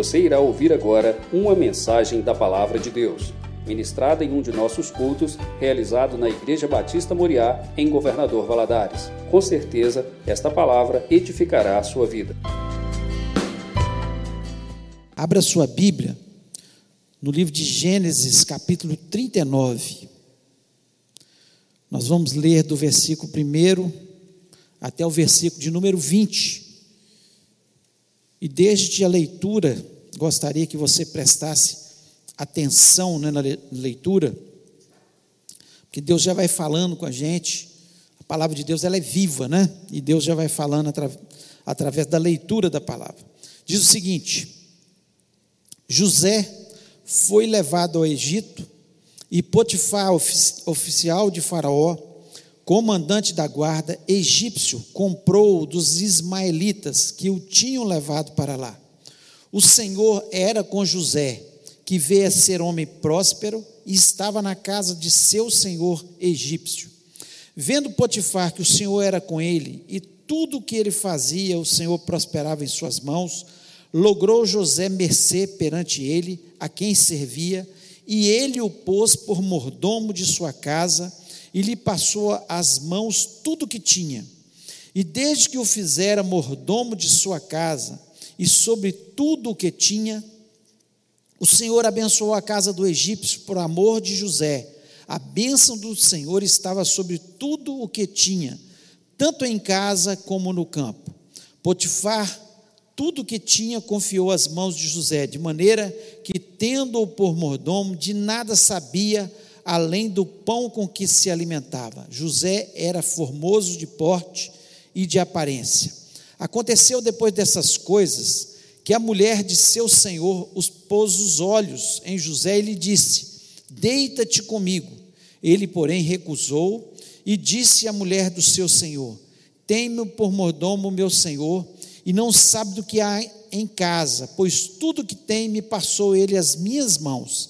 Você irá ouvir agora uma mensagem da Palavra de Deus, ministrada em um de nossos cultos, realizado na Igreja Batista Moriá, em Governador Valadares. Com certeza, esta palavra edificará a sua vida. Abra sua Bíblia no livro de Gênesis, capítulo 39. Nós vamos ler do versículo 1 até o versículo de número 20. E desde a leitura, gostaria que você prestasse atenção né, na leitura, porque Deus já vai falando com a gente. A palavra de Deus ela é viva, né? E Deus já vai falando atra, através da leitura da palavra. Diz o seguinte: José foi levado ao Egito e Potifar, oficial de Faraó, comandante da guarda egípcio, comprou dos ismaelitas que o tinham levado para lá. O Senhor era com José, que veio a ser homem próspero e estava na casa de seu senhor egípcio. Vendo Potifar que o Senhor era com ele e tudo o que ele fazia, o Senhor prosperava em suas mãos, logrou José mercê perante ele, a quem servia, e ele o pôs por mordomo de sua casa e lhe passou às mãos tudo o que tinha. E desde que o fizera mordomo de sua casa e sobre tudo o que tinha, o Senhor abençoou a casa do egípcio por amor de José. A bênção do Senhor estava sobre tudo o que tinha, tanto em casa como no campo. Potifar, tudo o que tinha, confiou às mãos de José, de maneira que, tendo-o por mordomo, de nada sabia além do pão com que se alimentava. José era formoso de porte e de aparência. Aconteceu depois dessas coisas que a mulher de seu senhor os pôs os olhos em José e lhe disse: Deita-te comigo. Ele, porém, recusou e disse à mulher do seu senhor: Tem-me por mordomo meu senhor e não sabe do que há em casa, pois tudo que tem me passou ele às minhas mãos.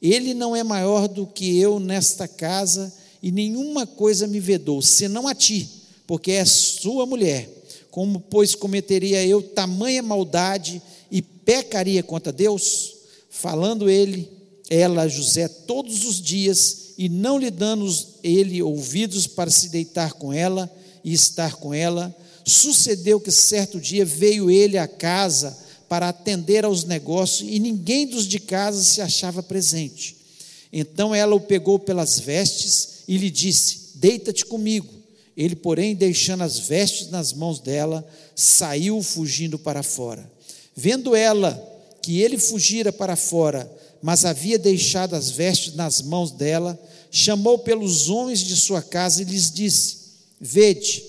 Ele não é maior do que eu nesta casa, e nenhuma coisa me vedou, senão a ti, porque és sua mulher. Como, pois, cometeria eu tamanha maldade e pecaria contra Deus? Falando ele, ela a José todos os dias, e não lhe dando ele ouvidos para se deitar com ela e estar com ela, sucedeu que certo dia veio ele à casa para atender aos negócios e ninguém dos de casa se achava presente. Então ela o pegou pelas vestes e lhe disse: Deita-te comigo. Ele, porém, deixando as vestes nas mãos dela, saiu fugindo para fora. Vendo ela que ele fugira para fora, mas havia deixado as vestes nas mãos dela, chamou pelos homens de sua casa e lhes disse: Vede,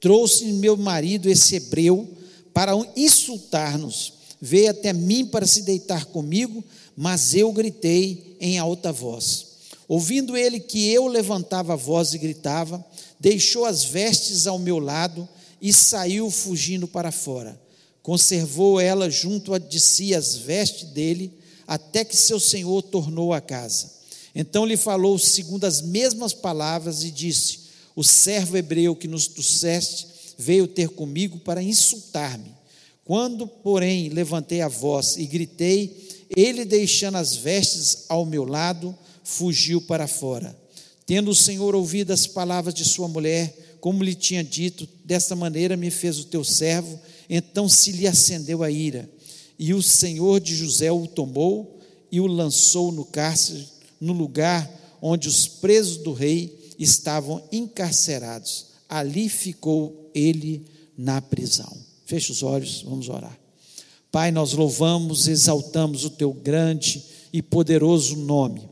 trouxe meu marido esse hebreu para insultar-nos. Veio até mim para se deitar comigo, mas eu gritei em alta voz. Ouvindo ele que eu levantava a voz e gritava, deixou as vestes ao meu lado e saiu fugindo para fora. Conservou ela junto de si as vestes dele, até que seu senhor tornou a casa. Então lhe falou segundo as mesmas palavras e disse: O servo hebreu que nos trouxeste veio ter comigo para insultar-me. Quando, porém, levantei a voz e gritei, ele, deixando as vestes ao meu lado, fugiu para fora. Tendo o Senhor ouvido as palavras de sua mulher, como lhe tinha dito, desta maneira me fez o teu servo, então se lhe acendeu a ira. E o Senhor de José o tomou e o lançou no cárcere, no lugar onde os presos do rei estavam encarcerados. Ali ficou ele na prisão. Feche os olhos, vamos orar. Pai, nós louvamos, exaltamos o teu grande e poderoso nome.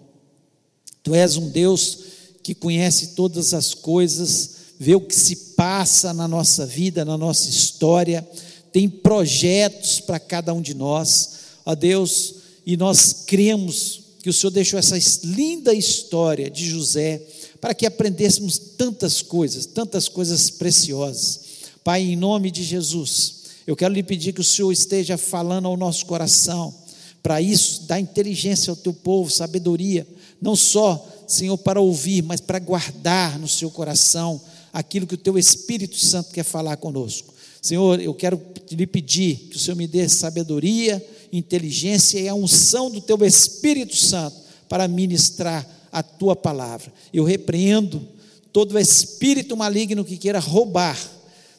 Tu és um Deus que conhece todas as coisas, vê o que se passa na nossa vida, na nossa história, tem projetos para cada um de nós, ó Deus, e nós cremos que o Senhor deixou essa linda história de José para que aprendêssemos tantas coisas, tantas coisas preciosas. Pai, em nome de Jesus, eu quero lhe pedir que o Senhor esteja falando ao nosso coração, para isso, dá inteligência ao teu povo, sabedoria, não só, Senhor, para ouvir, mas para guardar no seu coração aquilo que o teu Espírito Santo quer falar conosco. Senhor, eu quero lhe pedir que o Senhor me dê sabedoria inteligência e a unção do teu Espírito Santo para ministrar a tua palavra. Eu repreendo todo espírito maligno que queira roubar,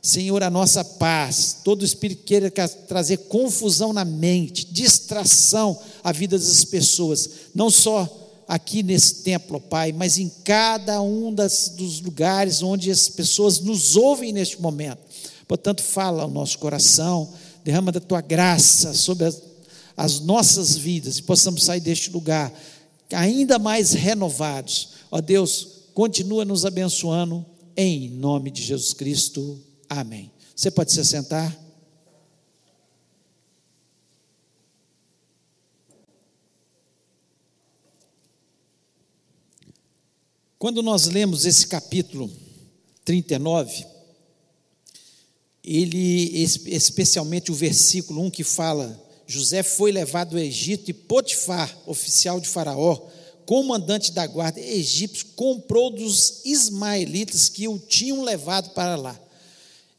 Senhor, a nossa paz, todo espírito que queira trazer confusão na mente, distração à vida das pessoas, não só aqui nesse templo, Pai, mas em cada um das, dos lugares onde as pessoas nos ouvem neste momento. Portanto, fala ao nosso coração, derrama da tua graça sobre as, as nossas vidas e possamos sair deste lugar ainda mais renovados. Ó Deus, continua nos abençoando em nome de Jesus Cristo. Amém. Você pode se sentar? Quando nós lemos esse capítulo 39, ele, especialmente o versículo 1 que fala: José foi levado ao Egito e Potifar, oficial de Faraó, comandante da guarda egípcio, comprou dos ismaelitas que o tinham levado para lá.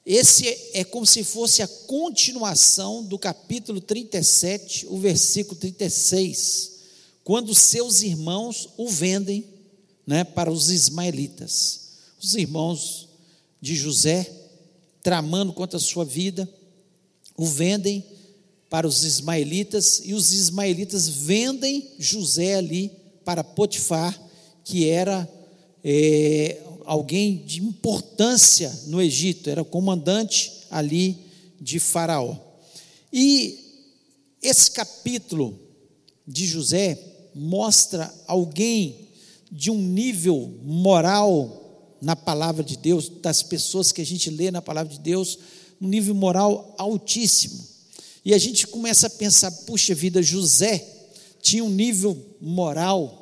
Esse é como se fosse a continuação do capítulo 37, o versículo 36, quando seus irmãos o vendem né, para os ismaelitas. Os irmãos de José tramando contra a sua vida, o vendem para os ismaelitas, e os ismaelitas vendem José ali para Potifar, que era é, alguém de importância no Egito, era comandante ali de Faraó. E esse capítulo de José mostra alguém de um nível moral na palavra de Deus, das pessoas que a gente lê na palavra de Deus, um nível moral altíssimo. E a gente começa a pensar, puxa vida, José tinha um nível moral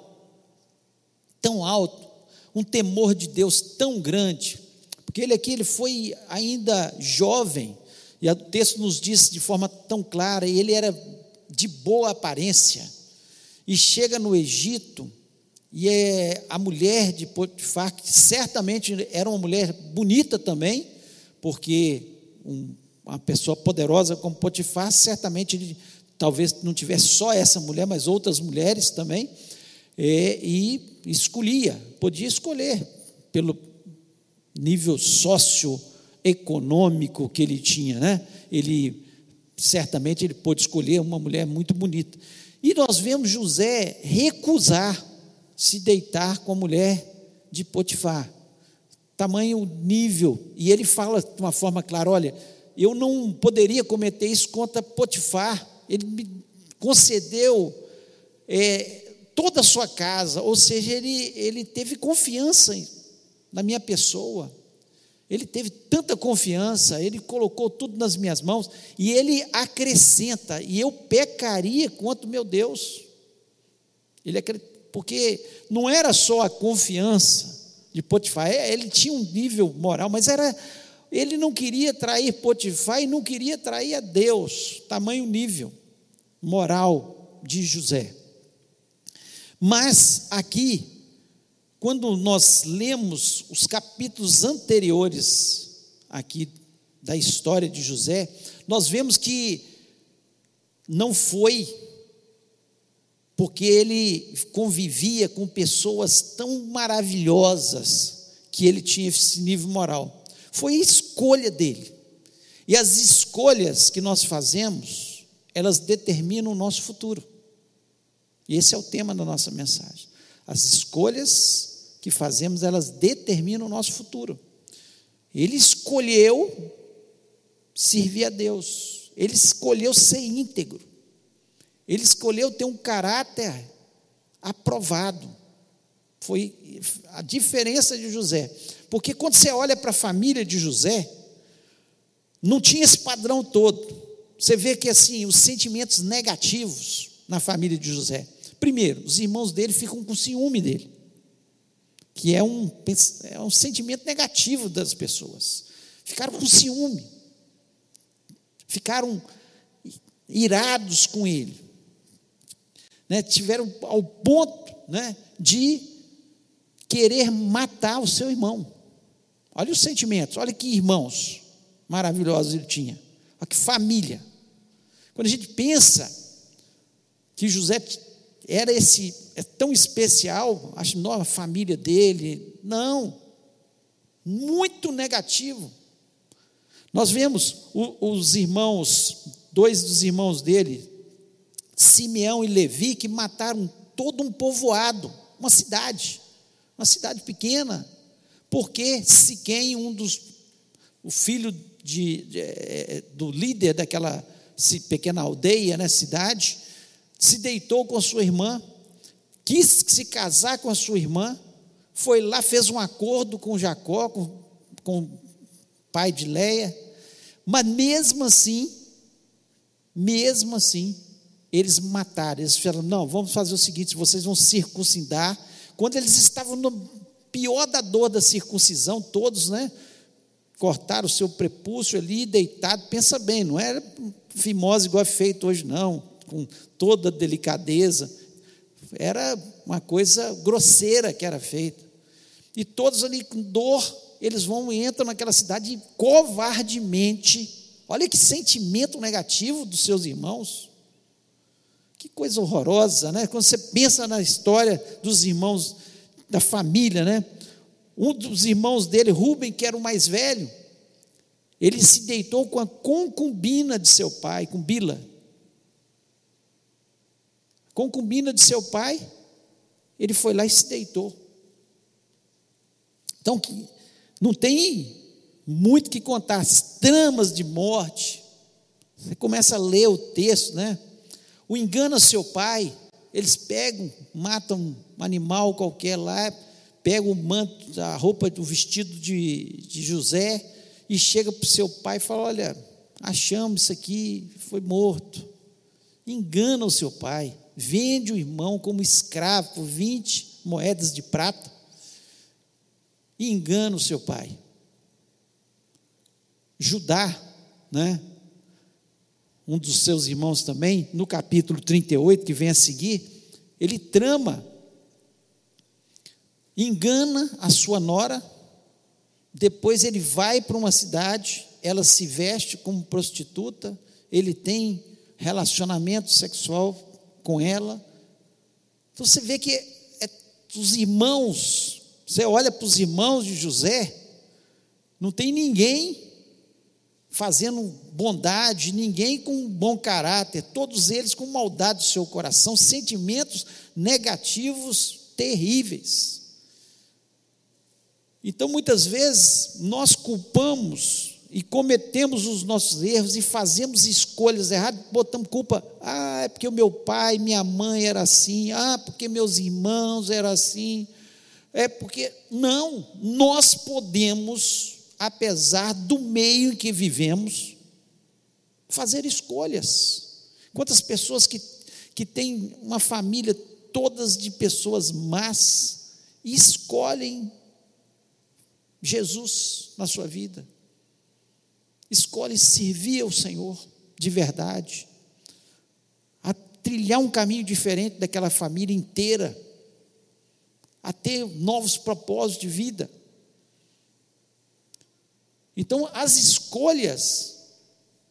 tão alto, um temor de Deus tão grande, porque ele aqui ele foi ainda jovem, e o texto nos diz de forma tão clara, ele era de boa aparência, e chega no Egito, e é a mulher de Potifar, que certamente era uma mulher bonita também, porque um, uma pessoa poderosa como Potifar, certamente ele talvez não tivesse só essa mulher, mas outras mulheres também, é, e escolhia, podia escolher pelo nível socioeconômico que ele tinha, né? Ele certamente ele pôde escolher uma mulher muito bonita. E nós vemos José recusar se deitar com a mulher de Potifar. Tamanho nível. E ele fala de uma forma clara: olha, eu não poderia cometer isso contra Potifar. Ele me concedeu é, toda a sua casa, ou seja, ele, ele teve confiança na minha pessoa. Ele teve tanta confiança, ele colocou tudo nas minhas mãos, e ele acrescenta, e eu pecaria contra o meu Deus. Ele porque não era só a confiança de Potifar, é, ele tinha um nível moral, mas era ele não queria trair Potifar e não queria trair a Deus, tamanho nível moral de José. Mas aqui, quando nós lemos os capítulos anteriores aqui da história de José, nós vemos que não foi porque ele convivia com pessoas tão maravilhosas que ele tinha esse nível moral. Foi escolha dele. E as escolhas que nós fazemos, elas determinam o nosso futuro. E esse é o tema da nossa mensagem. As escolhas que fazemos, elas determinam o nosso futuro. Ele escolheu servir a Deus. Ele escolheu ser íntegro. Ele escolheu ter um caráter aprovado. Foi a diferença de José. Porque quando você olha para a família de José, não tinha esse padrão todo. Você vê que assim, os sentimentos negativos na família de José. Primeiro, os irmãos dele ficam com ciúme dele, que é um, é um sentimento negativo das pessoas. Ficaram com ciúme, ficaram irados com ele né, tiveram ao ponto né, de querer matar o seu irmão. Olha os sentimentos, olha que irmãos maravilhosos ele tinha, olha que família. Quando a gente pensa que José era esse é tão especial, acho nova família dele. Não. Muito negativo. Nós vemos os irmãos, dois dos irmãos dele, Simeão e Levi, que mataram todo um povoado, uma cidade, uma cidade pequena, porque Siquém, um dos, o filho de, de, é, do líder daquela pequena aldeia, né, cidade, se deitou com a sua irmã, quis se casar com a sua irmã, foi lá, fez um acordo com Jacó, com, com o pai de Leia, mas mesmo assim, mesmo assim, eles mataram, eles falaram: não, vamos fazer o seguinte: vocês vão circuncidar. Quando eles estavam no pior da dor da circuncisão, todos, né? Cortaram o seu prepúcio ali, deitado. Pensa bem, não era fimose igual é feito hoje, não, com toda delicadeza. Era uma coisa grosseira que era feita. E todos ali com dor, eles vão e entram naquela cidade e covardemente. Olha que sentimento negativo dos seus irmãos. Que coisa horrorosa, né? Quando você pensa na história dos irmãos da família, né? Um dos irmãos dele, Rubem, que era o mais velho, ele se deitou com a concubina de seu pai, com Bila. Concubina de seu pai, ele foi lá e se deitou. Então, não tem muito que contar, as tramas de morte. Você começa a ler o texto, né? O engana seu pai, eles pegam, matam um animal qualquer lá, pegam o manto, a roupa, o vestido de, de José e chega para o seu pai e fala: Olha, achamos isso aqui, foi morto. Engana o seu pai, vende o irmão como escravo por 20 moedas de prata e engana o seu pai. Judá, né? um dos seus irmãos também, no capítulo 38, que vem a seguir, ele trama, engana a sua nora, depois ele vai para uma cidade, ela se veste como prostituta, ele tem relacionamento sexual com ela. Então você vê que é, os irmãos, você olha para os irmãos de José, não tem ninguém fazendo bondade, ninguém com bom caráter, todos eles com maldade do seu coração, sentimentos negativos terríveis. Então, muitas vezes, nós culpamos e cometemos os nossos erros e fazemos escolhas erradas, botamos culpa, ah, é porque o meu pai, minha mãe era assim, ah, porque meus irmãos eram assim, é porque, não, nós podemos apesar do meio em que vivemos, fazer escolhas. Quantas pessoas que, que têm uma família todas de pessoas más escolhem Jesus na sua vida, escolhem servir ao Senhor de verdade, a trilhar um caminho diferente daquela família inteira, a ter novos propósitos de vida. Então, as escolhas,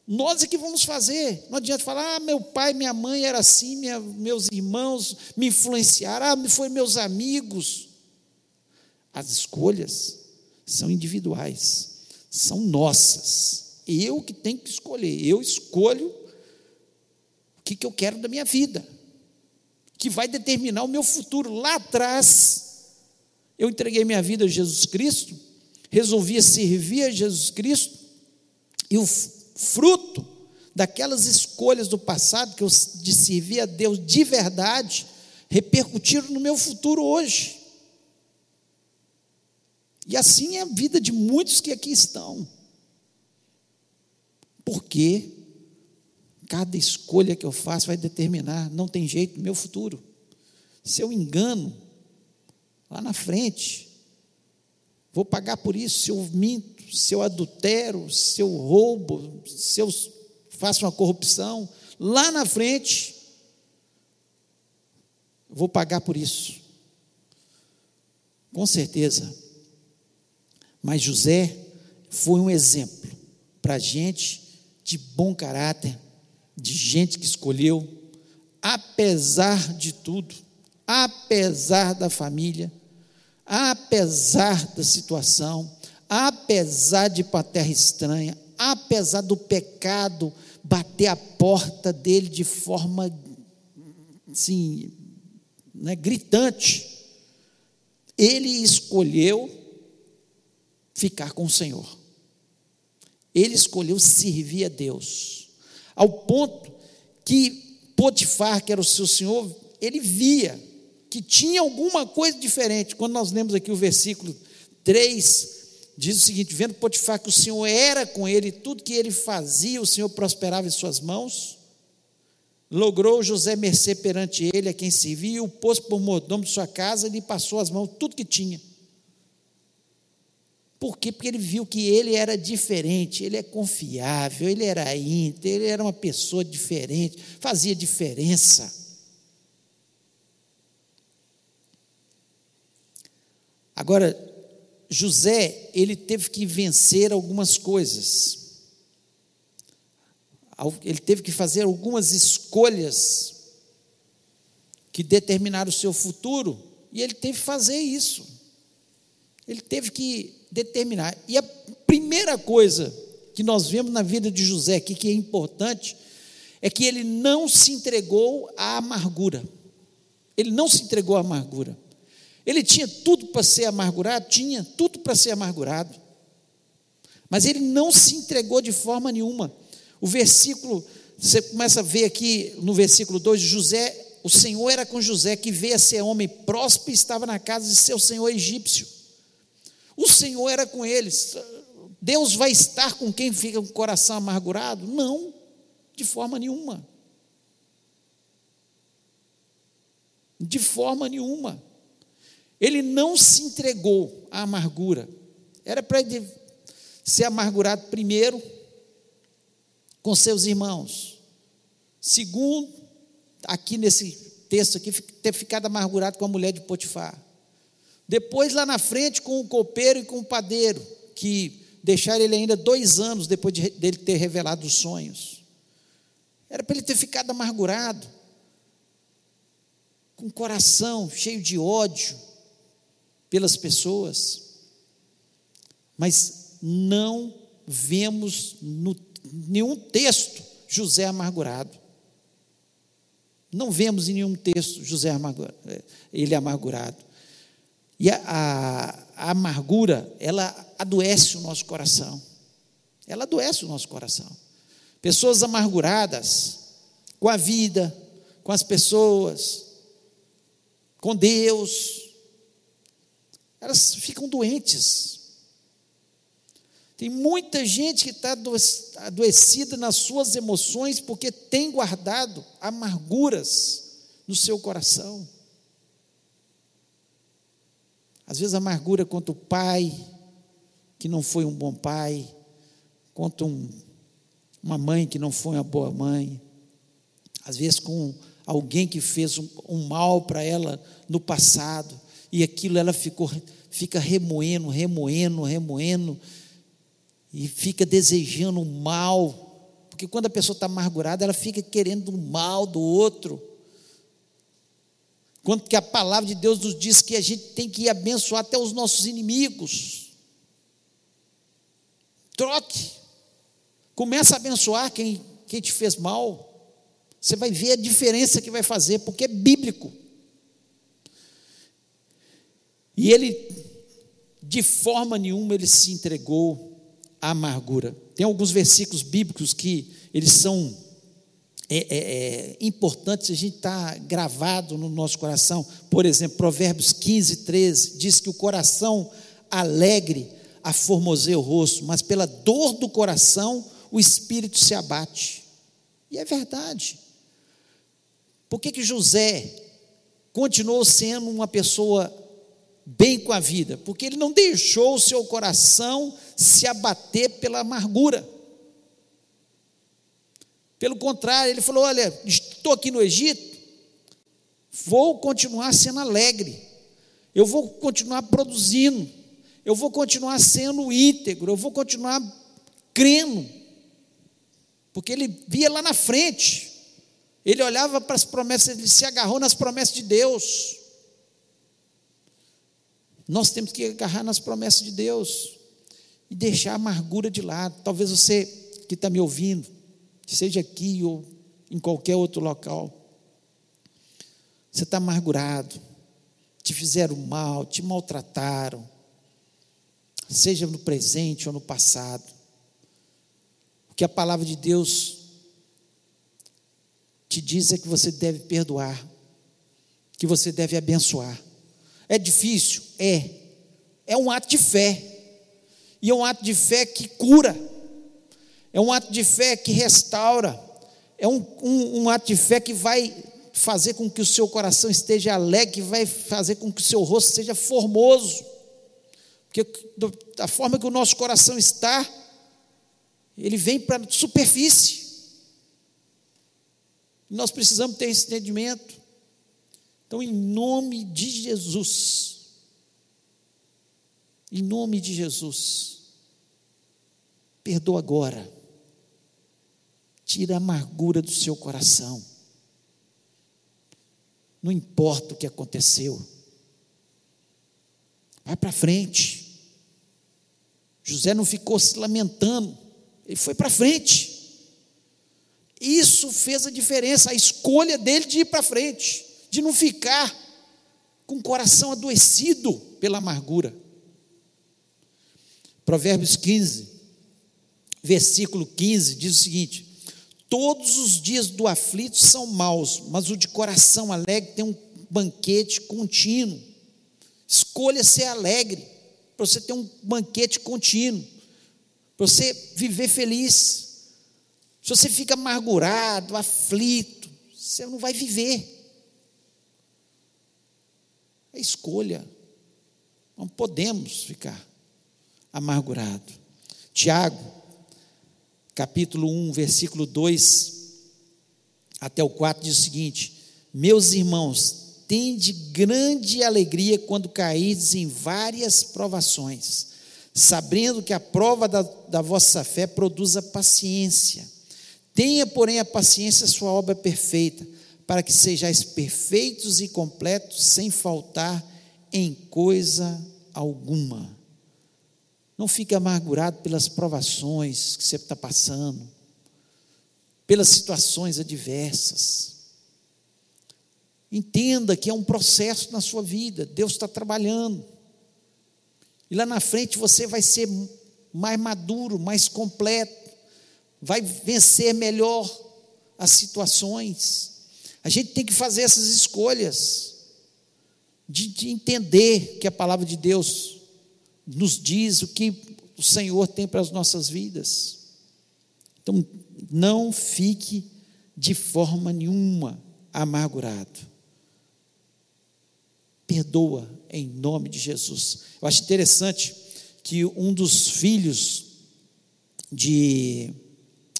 nós é que vamos fazer. Não adianta falar, ah, meu pai, minha mãe era assim, minha, meus irmãos me influenciaram, ah, foi meus amigos. As escolhas são individuais, são nossas. Eu que tenho que escolher, eu escolho o que, que eu quero da minha vida, que vai determinar o meu futuro. Lá atrás, eu entreguei minha vida a Jesus Cristo, resolvia servir a Jesus Cristo, e o fruto daquelas escolhas do passado, que eu de servir a Deus de verdade, repercutiram no meu futuro hoje. E assim é a vida de muitos que aqui estão. Porque cada escolha que eu faço vai determinar, não tem jeito, meu futuro. Se eu engano, lá na frente, Vou pagar por isso se eu minto, se eu adultero, se eu roubo, se eu faço uma corrupção. Lá na frente, vou pagar por isso. Com certeza. Mas José foi um exemplo para gente de bom caráter, de gente que escolheu apesar de tudo, apesar da família, apesar da situação, apesar de ir para a terra estranha, apesar do pecado bater a porta dele de forma assim, né, gritante, ele escolheu ficar com o Senhor. Ele escolheu servir a Deus, ao ponto que Potifar, que era o seu senhor, ele via que tinha alguma coisa diferente. Quando nós lemos aqui o versículo 3, diz o seguinte: vendo Potifar que o Senhor era com ele, tudo que ele fazia, o Senhor prosperava em suas mãos. Logrou José mercê perante ele, a quem servia, o pôs por mordomo de sua casa e lhe passou as mãos tudo que tinha. Por quê? Porque ele viu que ele era diferente, ele é confiável, ele era íntegro, ele era uma pessoa diferente, fazia diferença. Agora, José, ele teve que vencer algumas coisas. Ele teve que fazer algumas escolhas que determinaram o seu futuro, e ele teve que fazer isso. Ele teve que determinar. E a primeira coisa que nós vemos na vida de José aqui, que é importante, é que ele não se entregou à amargura. Ele não se entregou à amargura. Ele tinha tudo para ser amargurado, tinha tudo para ser amargurado. Mas ele não se entregou de forma nenhuma. O versículo, você começa a ver aqui no versículo 2, José, o Senhor era com José, que veio a ser homem próspero e estava na casa de seu senhor egípcio. O Senhor era com eles. Deus vai estar com quem fica com o coração amargurado? Não, de forma nenhuma. De forma nenhuma. Ele não se entregou à amargura. Era para ele ser amargurado primeiro com seus irmãos. Segundo, aqui nesse texto aqui, ter ficado amargurado com a mulher de Potifar. Depois, lá na frente, com o copeiro e com o padeiro, que deixaram ele ainda dois anos depois de, dele ter revelado os sonhos. Era para ele ter ficado amargurado, com o coração cheio de ódio pelas pessoas. Mas não vemos no nenhum texto José amargurado. Não vemos em nenhum texto José amargurado, ele amargurado. E a, a, a amargura, ela adoece o nosso coração. Ela adoece o nosso coração. Pessoas amarguradas com a vida, com as pessoas, com Deus, elas ficam doentes. Tem muita gente que está adoecida nas suas emoções porque tem guardado amarguras no seu coração. Às vezes amargura contra o pai, que não foi um bom pai, contra um, uma mãe que não foi uma boa mãe, às vezes com alguém que fez um, um mal para ela no passado, e aquilo ela ficou, fica remoendo, remoendo, remoendo, e fica desejando o mal, porque quando a pessoa está amargurada, ela fica querendo o mal do outro. Quanto que a palavra de Deus nos diz que a gente tem que abençoar até os nossos inimigos. Troque. Começa a abençoar quem, quem te fez mal. Você vai ver a diferença que vai fazer, porque é bíblico. E ele, de forma nenhuma, ele se entregou à amargura. Tem alguns versículos bíblicos que eles são é, é, é importante a gente estar tá gravado no nosso coração. Por exemplo, Provérbios 15, 13 diz que o coração alegre aformoseia o rosto, mas pela dor do coração o espírito se abate. E é verdade. Por que, que José continuou sendo uma pessoa bem com a vida? Porque ele não deixou o seu coração se abater pela amargura. Pelo contrário, ele falou: Olha, estou aqui no Egito, vou continuar sendo alegre, eu vou continuar produzindo, eu vou continuar sendo íntegro, eu vou continuar crendo, porque ele via lá na frente, Ele olhava para as promessas, ele se agarrou nas promessas de Deus. Nós temos que agarrar nas promessas de Deus e deixar a amargura de lado. Talvez você que está me ouvindo, seja aqui ou em qualquer outro local, você está amargurado, te fizeram mal, te maltrataram, seja no presente ou no passado. O que a palavra de Deus te diz é que você deve perdoar, que você deve abençoar. É difícil? É. É um ato de fé. E é um ato de fé que cura. É um ato de fé que restaura. É um, um, um ato de fé que vai fazer com que o seu coração esteja alegre, que vai fazer com que o seu rosto seja formoso. Porque da forma que o nosso coração está, ele vem para a superfície. Nós precisamos ter esse entendimento. Então, em nome de Jesus, em nome de Jesus, perdoa agora, tira a amargura do seu coração, não importa o que aconteceu, vai para frente. José não ficou se lamentando, ele foi para frente. Isso fez a diferença, a escolha dele de ir para frente de não ficar com o coração adoecido pela amargura. Provérbios 15, versículo 15, diz o seguinte: Todos os dias do aflito são maus, mas o de coração alegre tem um banquete contínuo. Escolha ser alegre, para você ter um banquete contínuo, para você viver feliz. Se você fica amargurado, aflito, você não vai viver. É escolha. Não podemos ficar amargurado. Tiago, capítulo 1, versículo 2 até o 4 diz o seguinte: Meus irmãos, tende grande alegria quando caídes em várias provações, sabendo que a prova da, da vossa fé produz a paciência. Tenha, porém, a paciência sua obra perfeita para que sejais perfeitos e completos, sem faltar em coisa alguma. Não fique amargurado pelas provações que você está passando, pelas situações adversas. Entenda que é um processo na sua vida, Deus está trabalhando. E lá na frente você vai ser mais maduro, mais completo, vai vencer melhor as situações. A gente tem que fazer essas escolhas, de, de entender que a palavra de Deus nos diz o que o Senhor tem para as nossas vidas. Então, não fique de forma nenhuma amargurado. Perdoa em nome de Jesus. Eu acho interessante que um dos filhos de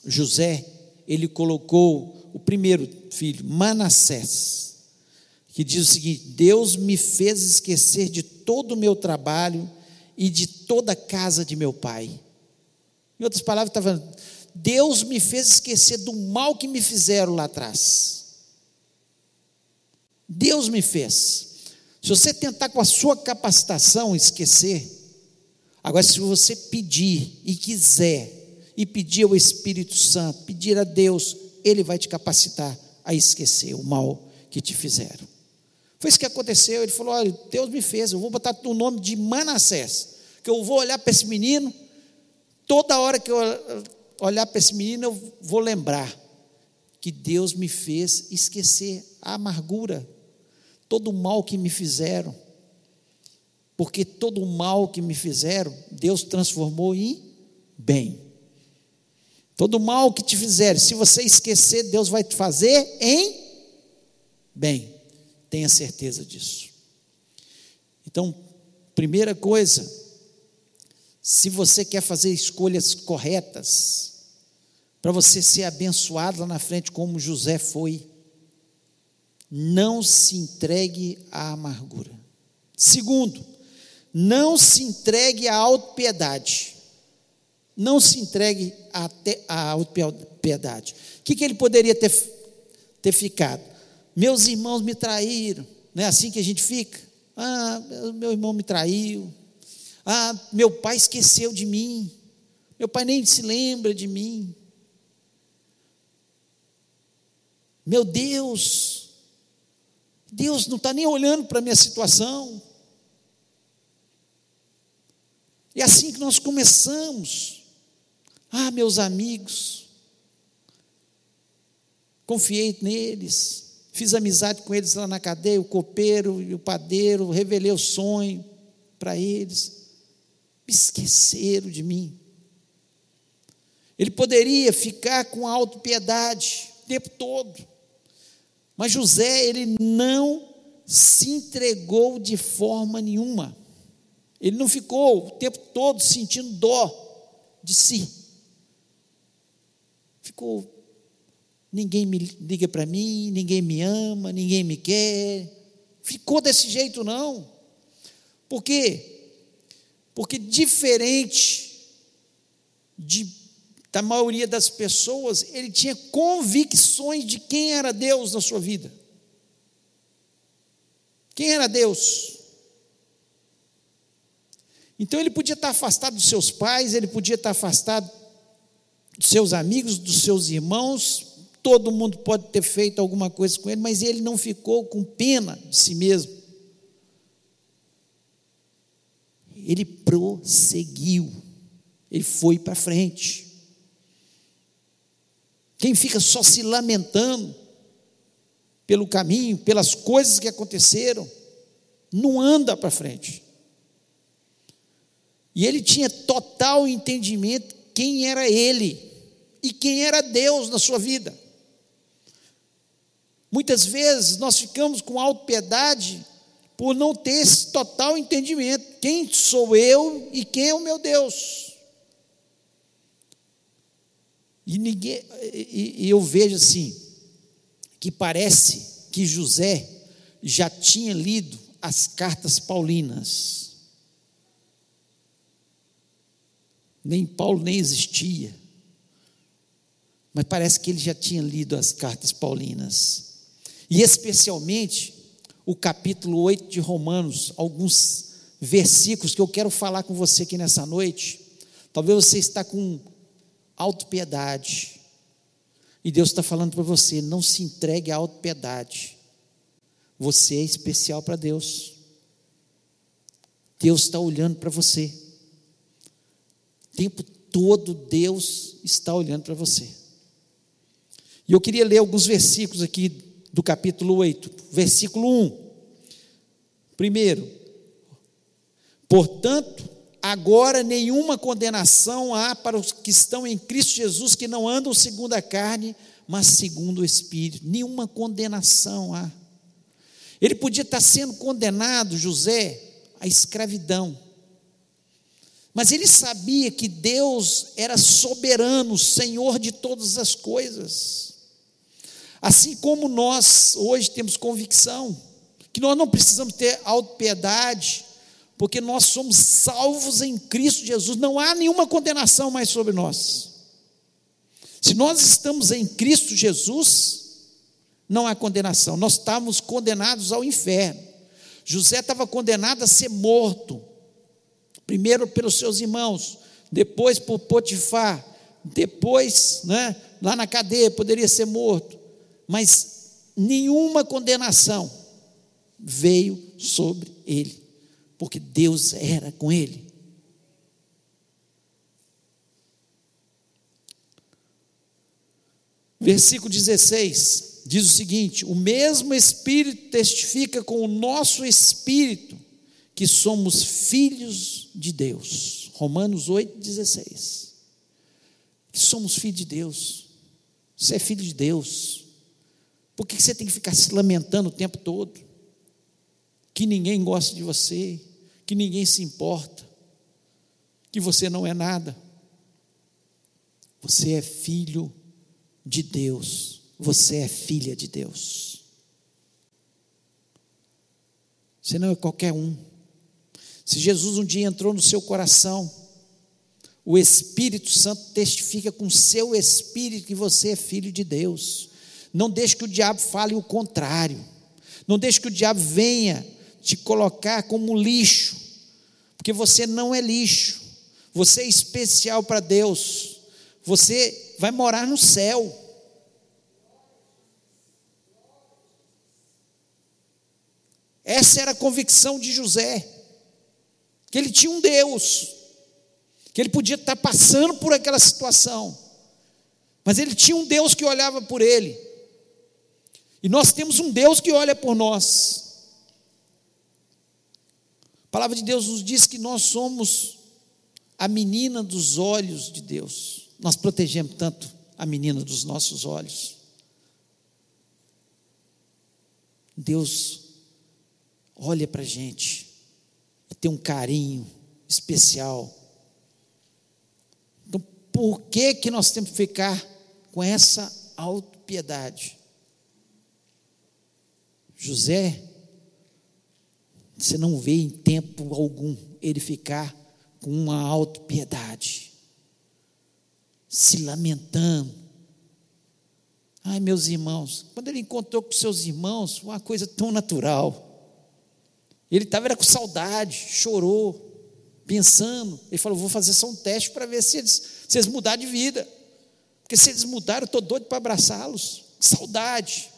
José, ele colocou o primeiro filho, Manassés, que diz o seguinte: Deus me fez esquecer de todo o meu trabalho e de toda a casa de meu pai. Em outras palavras, está falando, Deus me fez esquecer do mal que me fizeram lá atrás. Deus me fez. Se você tentar com a sua capacitação esquecer, agora se você pedir e quiser, e pedir ao Espírito Santo, pedir a Deus, ele vai te capacitar a esquecer o mal que te fizeram. Foi isso que aconteceu. Ele falou: Olha, Deus me fez, eu vou botar o nome de Manassés, que eu vou olhar para esse menino, toda hora que eu olhar para esse menino, eu vou lembrar que Deus me fez esquecer a amargura, todo o mal que me fizeram. Porque todo o mal que me fizeram, Deus transformou em bem. Todo mal que te fizerem, se você esquecer, Deus vai te fazer em bem. Tenha certeza disso. Então, primeira coisa, se você quer fazer escolhas corretas, para você ser abençoado lá na frente, como José foi, não se entregue à amargura. Segundo, não se entregue à autopiedade não se entregue à, autopiedade. O que, que ele poderia ter, ter ficado. Meus irmãos me traíram, não é assim que a gente fica? Ah, meu irmão me traiu. Ah, meu pai esqueceu de mim. Meu pai nem se lembra de mim. Meu Deus, Deus não está nem olhando para a minha situação. É assim que nós começamos. Ah, meus amigos, confiei neles, fiz amizade com eles lá na cadeia, o copeiro e o padeiro, revelei o sonho para eles, esqueceram de mim. Ele poderia ficar com autopiedade o tempo todo. Mas José, ele não se entregou de forma nenhuma. Ele não ficou o tempo todo sentindo dó de si. Ficou, ninguém me liga para mim, ninguém me ama, ninguém me quer. Ficou desse jeito, não. Por quê? Porque diferente de da maioria das pessoas, ele tinha convicções de quem era Deus na sua vida. Quem era Deus? Então ele podia estar afastado dos seus pais, ele podia estar afastado dos seus amigos, dos seus irmãos, todo mundo pode ter feito alguma coisa com ele, mas ele não ficou com pena de si mesmo. Ele prosseguiu, ele foi para frente. Quem fica só se lamentando pelo caminho, pelas coisas que aconteceram, não anda para frente. E ele tinha total entendimento quem era ele e quem era Deus na sua vida. Muitas vezes nós ficamos com autopiedade por não ter esse total entendimento. Quem sou eu e quem é o meu Deus? E, ninguém, e, e eu vejo assim, que parece que José já tinha lido as cartas paulinas. Nem Paulo nem existia. Mas parece que ele já tinha lido as cartas paulinas. E especialmente o capítulo 8 de Romanos, alguns versículos que eu quero falar com você aqui nessa noite. Talvez você está com autopiedade. E Deus está falando para você: não se entregue à autopiedade. Você é especial para Deus. Deus está olhando para você. O tempo todo Deus está olhando para você. E eu queria ler alguns versículos aqui do capítulo 8, versículo 1. Primeiro, portanto, Agora nenhuma condenação há para os que estão em Cristo Jesus, que não andam segundo a carne, mas segundo o Espírito. Nenhuma condenação há. Ele podia estar sendo condenado, José, à escravidão. Mas ele sabia que Deus era soberano, Senhor de todas as coisas. Assim como nós hoje temos convicção que nós não precisamos ter autopiedade, porque nós somos salvos em Cristo Jesus, não há nenhuma condenação mais sobre nós. Se nós estamos em Cristo Jesus, não há condenação, nós estávamos condenados ao inferno. José estava condenado a ser morto, primeiro pelos seus irmãos, depois por Potifar, depois, né, lá na cadeia, poderia ser morto, mas nenhuma condenação veio sobre ele porque Deus era com ele. Versículo 16 diz o seguinte: O mesmo Espírito testifica com o nosso espírito que somos filhos de Deus. Romanos 8, 16. Que somos filhos de Deus. Você é filho de Deus. Por que você tem que ficar se lamentando o tempo todo? Que ninguém gosta de você, que ninguém se importa, que você não é nada. Você é filho de Deus, você é filha de Deus. Você não é qualquer um. Se Jesus um dia entrou no seu coração, o Espírito Santo testifica com seu espírito que você é filho de Deus. Não deixe que o diabo fale o contrário. Não deixe que o diabo venha te colocar como lixo, porque você não é lixo. Você é especial para Deus. Você vai morar no céu. Essa era a convicção de José, que ele tinha um Deus, que ele podia estar passando por aquela situação, mas ele tinha um Deus que olhava por ele. E nós temos um Deus que olha por nós. A palavra de Deus nos diz que nós somos a menina dos olhos de Deus. Nós protegemos tanto a menina dos nossos olhos. Deus olha para a gente e tem um carinho especial. Então, por que, que nós temos que ficar com essa autopiedade? José, você não vê em tempo algum ele ficar com uma autopiedade, se lamentando. Ai, meus irmãos, quando ele encontrou com seus irmãos, uma coisa tão natural. Ele estava com saudade, chorou, pensando. Ele falou: Vou fazer só um teste para ver se eles, se eles mudarem de vida. Porque se eles mudaram, eu estou doido para abraçá-los. Saudade.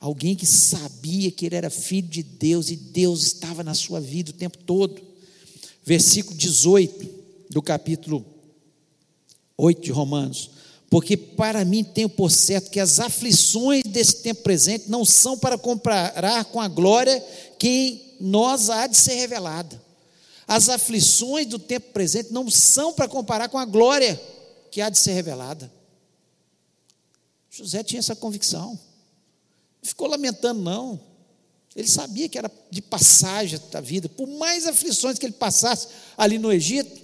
Alguém que sabia que ele era filho de Deus e Deus estava na sua vida o tempo todo. Versículo 18 do capítulo 8 de Romanos porque para mim tenho por certo que as aflições desse tempo presente não são para comparar com a glória que em nós há de ser revelada. As aflições do tempo presente não são para comparar com a glória que há de ser revelada. José tinha essa convicção. Ficou lamentando, não. Ele sabia que era de passagem da vida. Por mais aflições que ele passasse ali no Egito,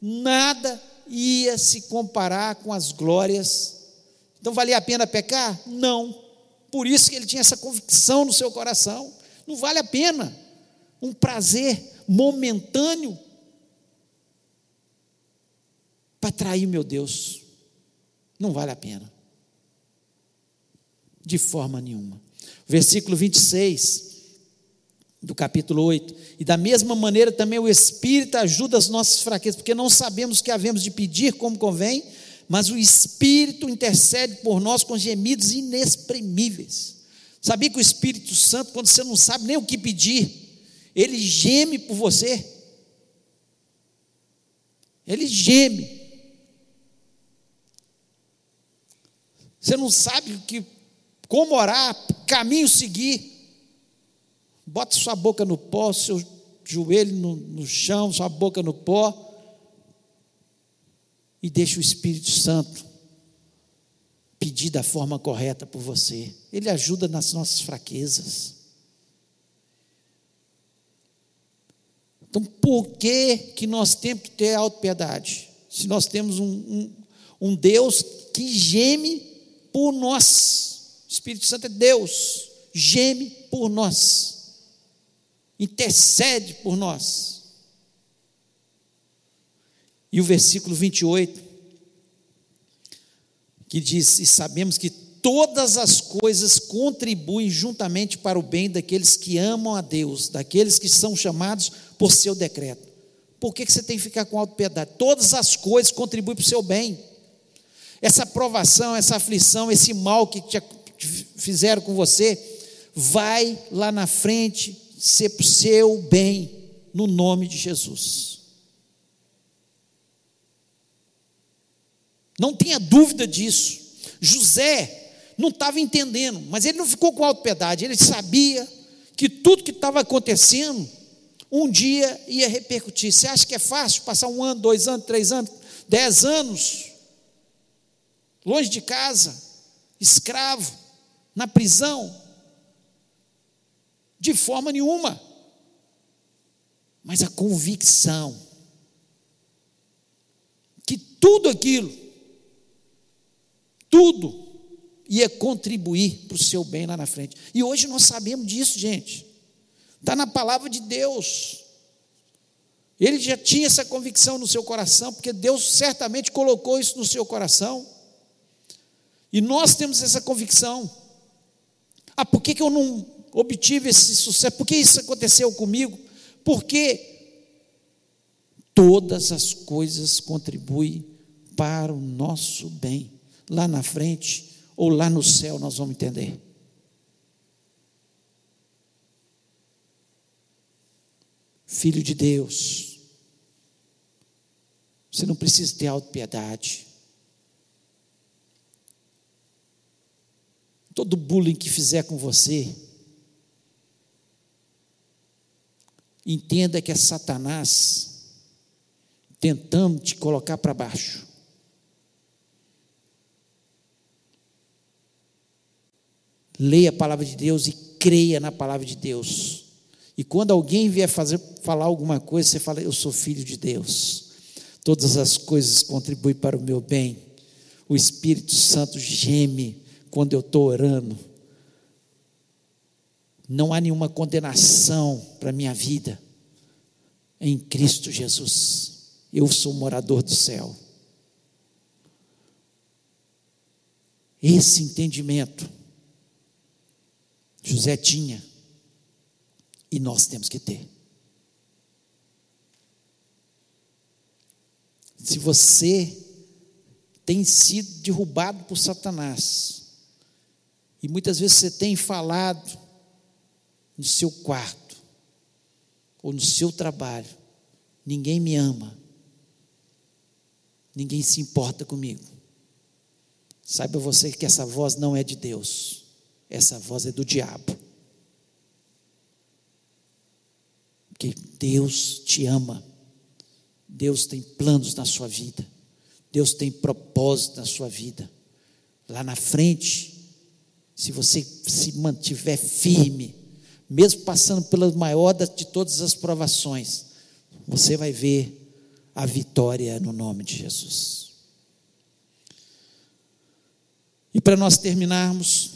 nada ia se comparar com as glórias. Então valia a pena pecar? Não. Por isso que ele tinha essa convicção no seu coração. Não vale a pena um prazer momentâneo para trair meu Deus. Não vale a pena. De forma nenhuma. Versículo 26 do capítulo 8. E da mesma maneira também o Espírito ajuda as nossas fraquezas, porque não sabemos o que havemos de pedir como convém, mas o Espírito intercede por nós com gemidos inexprimíveis. Sabia que o Espírito Santo, quando você não sabe nem o que pedir, ele geme por você. Ele geme. Você não sabe que, como orar, caminho seguir. Bota sua boca no pó, seu joelho no, no chão, sua boca no pó. E deixa o Espírito Santo pedir da forma correta por você. Ele ajuda nas nossas fraquezas. Então, por que, que nós temos que ter autopiedade? Se nós temos um, um, um Deus que geme por nós. Espírito Santo é Deus, geme por nós intercede por nós. E o versículo 28, que diz: E sabemos que todas as coisas contribuem juntamente para o bem daqueles que amam a Deus, daqueles que são chamados por seu decreto. Por que você tem que ficar com autopiedade? Todas as coisas contribuem para o seu bem. Essa provação, essa aflição, esse mal que te fizeram com você, vai lá na frente ser para o seu bem, no nome de Jesus. Não tenha dúvida disso. José não estava entendendo, mas ele não ficou com autopiedade, ele sabia que tudo que estava acontecendo, um dia ia repercutir. Você acha que é fácil passar um ano, dois anos, três anos, dez anos, longe de casa, escravo, na prisão? De forma nenhuma. Mas a convicção que tudo aquilo, tudo ia contribuir para o seu bem lá na frente. E hoje nós sabemos disso, gente. Está na palavra de Deus. Ele já tinha essa convicção no seu coração, porque Deus certamente colocou isso no seu coração. E nós temos essa convicção. Ah, por que, que eu não obtive esse sucesso? Por que isso aconteceu comigo? Porque todas as coisas contribuem para o nosso bem. Lá na frente ou lá no céu nós vamos entender. Filho de Deus, você não precisa ter autopiedade. Todo bullying que fizer com você, entenda que é Satanás tentando te colocar para baixo. Leia a palavra de Deus e creia na palavra de Deus. E quando alguém vier fazer, falar alguma coisa, você fala: Eu sou filho de Deus. Todas as coisas contribuem para o meu bem. O Espírito Santo geme quando eu estou orando. Não há nenhuma condenação para a minha vida em Cristo Jesus. Eu sou morador do céu. Esse entendimento José tinha e nós temos que ter. Se você tem sido derrubado por Satanás, e muitas vezes você tem falado no seu quarto, ou no seu trabalho, ninguém me ama, ninguém se importa comigo. Saiba você que essa voz não é de Deus. Essa voz é do diabo. Porque Deus te ama. Deus tem planos na sua vida. Deus tem propósito na sua vida. Lá na frente, se você se mantiver firme, mesmo passando pela maior de todas as provações, você vai ver a vitória no nome de Jesus. E para nós terminarmos,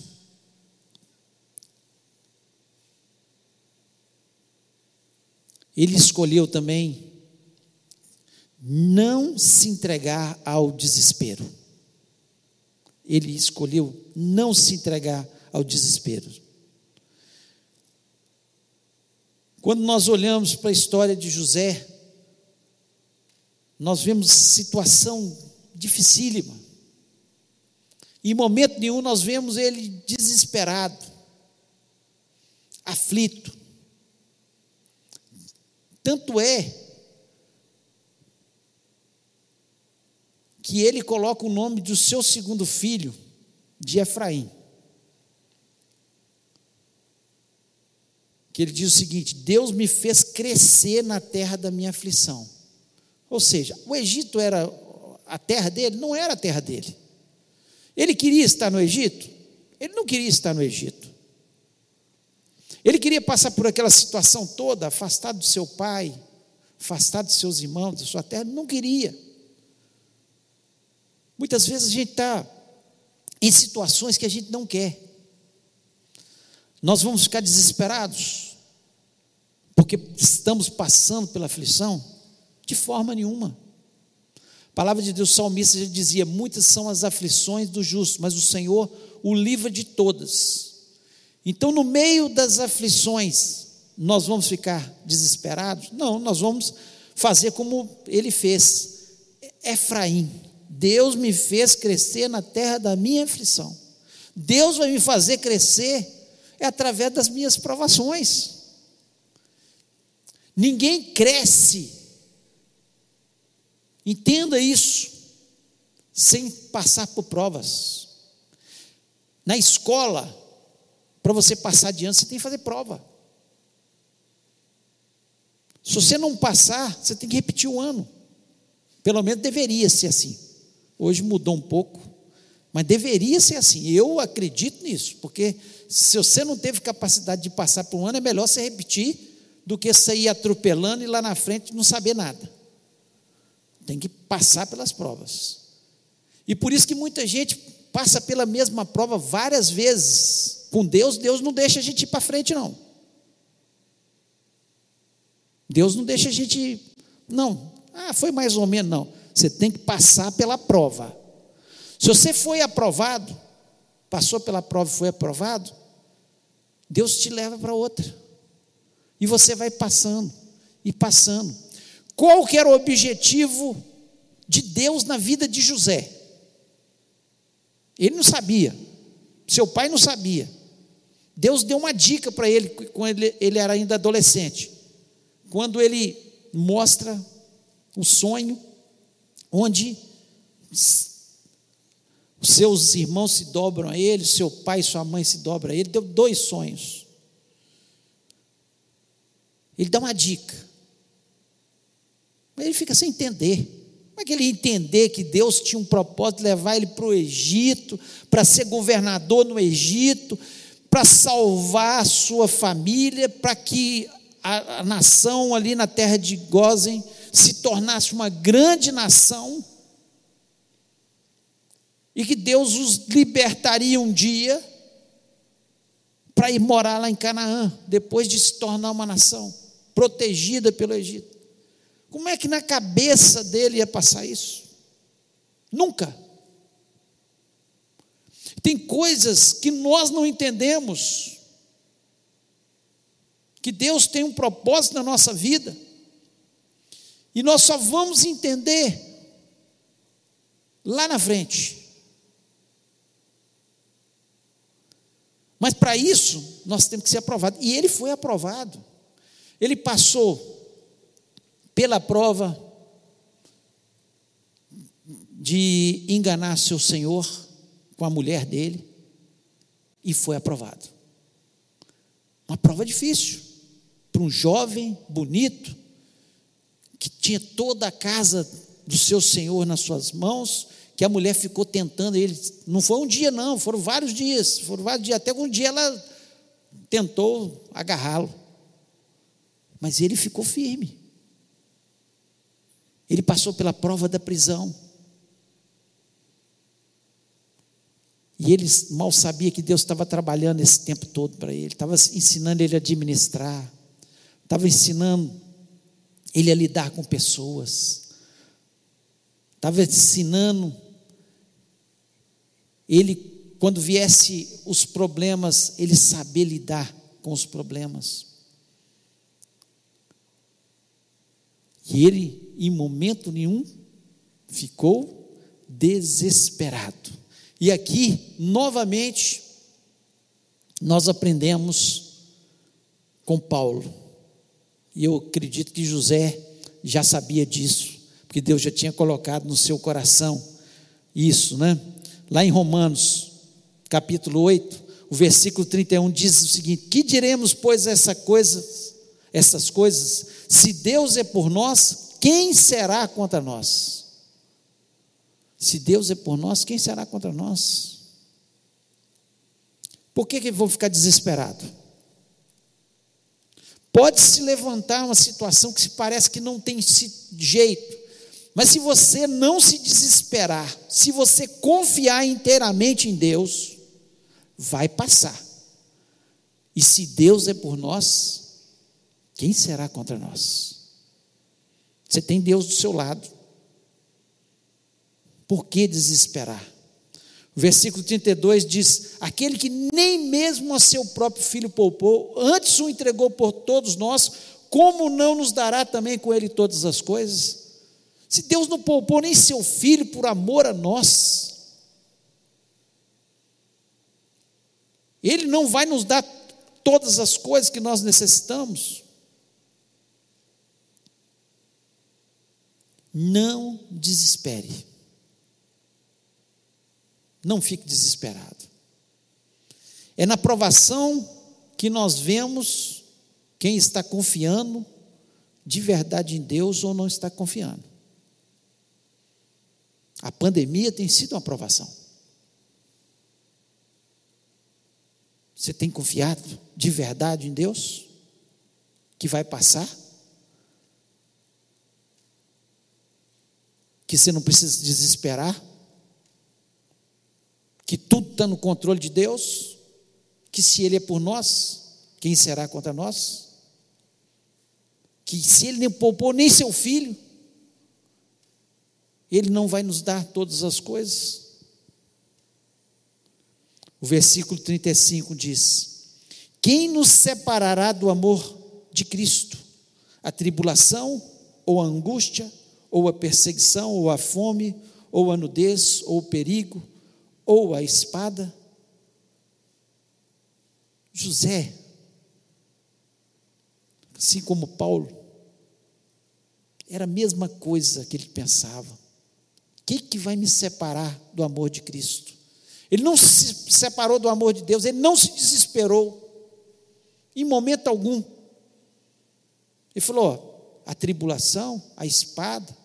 ele escolheu também não se entregar ao desespero. Ele escolheu não se entregar ao desespero. Quando nós olhamos para a história de José, nós vemos situação dificílima. Em momento nenhum nós vemos ele desesperado, aflito. Tanto é que ele coloca o nome do seu segundo filho de Efraim. Que ele diz o seguinte: Deus me fez crescer na terra da minha aflição. Ou seja, o Egito era a terra dele? Não era a terra dele. Ele queria estar no Egito? Ele não queria estar no Egito. Ele queria passar por aquela situação toda, afastado do seu pai, afastado dos seus irmãos, da sua terra, não queria. Muitas vezes a gente está em situações que a gente não quer. Nós vamos ficar desesperados, porque estamos passando pela aflição? De forma nenhuma. A palavra de Deus, salmista já dizia: muitas são as aflições do justo, mas o Senhor o livra de todas. Então, no meio das aflições, nós vamos ficar desesperados? Não, nós vamos fazer como ele fez. Efraim, Deus me fez crescer na terra da minha aflição. Deus vai me fazer crescer é através das minhas provações. Ninguém cresce, entenda isso, sem passar por provas. Na escola, para você passar adiante, você tem que fazer prova. Se você não passar, você tem que repetir o ano. Pelo menos deveria ser assim. Hoje mudou um pouco, mas deveria ser assim. Eu acredito nisso, porque se você não teve capacidade de passar por um ano, é melhor você repetir do que sair atropelando e lá na frente não saber nada. Tem que passar pelas provas. E por isso que muita gente passa pela mesma prova várias vezes com Deus, Deus não deixa a gente ir para frente, não. Deus não deixa a gente ir. Não. Ah, foi mais ou menos, não. Você tem que passar pela prova. Se você foi aprovado, passou pela prova e foi aprovado, Deus te leva para outra. E você vai passando e passando. Qual que era o objetivo de Deus na vida de José? Ele não sabia. Seu pai não sabia. Deus deu uma dica para ele quando ele, ele era ainda adolescente. Quando ele mostra o sonho onde os seus irmãos se dobram a ele, seu pai e sua mãe se dobram a ele, deu dois sonhos. Ele dá uma dica. Ele fica sem entender. Como é que ele ia entender que Deus tinha um propósito de levar ele para o Egito, para ser governador no Egito, para salvar a sua família, para que a, a, nação ali na terra de Gozen se tornasse uma grande nação? e que Deus os libertaria um dia para ir morar lá em Canaã, depois de se tornar uma nação protegida pelo Egito. Como é que na cabeça dele ia passar isso? Nunca. Tem coisas que nós não entendemos, que Deus tem um propósito na nossa vida, e nós só vamos entender lá na frente. Mas para isso, nós temos que ser aprovados. E ele foi aprovado. Ele passou pela prova de enganar seu senhor com a mulher dele e foi aprovado. Uma prova difícil para um jovem bonito que tinha toda a casa do seu senhor nas suas mãos que a mulher ficou tentando ele. Não foi um dia, não, foram vários dias. Foram vários dias. Até que um dia ela tentou agarrá-lo. Mas ele ficou firme. Ele passou pela prova da prisão. E ele mal sabia que Deus estava trabalhando esse tempo todo para ele, estava ensinando ele a administrar, estava ensinando ele a lidar com pessoas, estava ensinando ele, quando viesse os problemas, ele saber lidar com os problemas. E ele, em momento nenhum, ficou desesperado. E aqui, novamente, nós aprendemos com Paulo. E eu acredito que José já sabia disso, porque Deus já tinha colocado no seu coração isso, né? lá em Romanos, capítulo 8, o versículo 31 diz o seguinte: Que diremos, pois, essa coisa, essas coisas? Se Deus é por nós, quem será contra nós? Se Deus é por nós, quem será contra nós? Por que, que vou ficar desesperado? Pode se levantar uma situação que se parece que não tem jeito, mas se você não se desesperar, se você confiar inteiramente em Deus, vai passar. E se Deus é por nós, quem será contra nós? Você tem Deus do seu lado. Por que desesperar? Versículo 32 diz: Aquele que nem mesmo a seu próprio filho poupou, antes o entregou por todos nós, como não nos dará também com ele todas as coisas? Se Deus não poupou nem seu filho por amor a nós, Ele não vai nos dar todas as coisas que nós necessitamos. Não desespere. Não fique desesperado. É na provação que nós vemos quem está confiando de verdade em Deus ou não está confiando. A pandemia tem sido uma aprovação. Você tem confiado de verdade em Deus? Que vai passar? Que você não precisa desesperar? Que tudo está no controle de Deus? Que se Ele é por nós, quem será contra nós? Que se Ele nem poupou nem seu filho, ele não vai nos dar todas as coisas? O versículo 35 diz: Quem nos separará do amor de Cristo? A tribulação, ou a angústia, ou a perseguição, ou a fome, ou a nudez, ou o perigo, ou a espada? José, assim como Paulo, era a mesma coisa que ele pensava. O que, que vai me separar do amor de Cristo? Ele não se separou do amor de Deus, ele não se desesperou, em momento algum. Ele falou: a tribulação, a espada,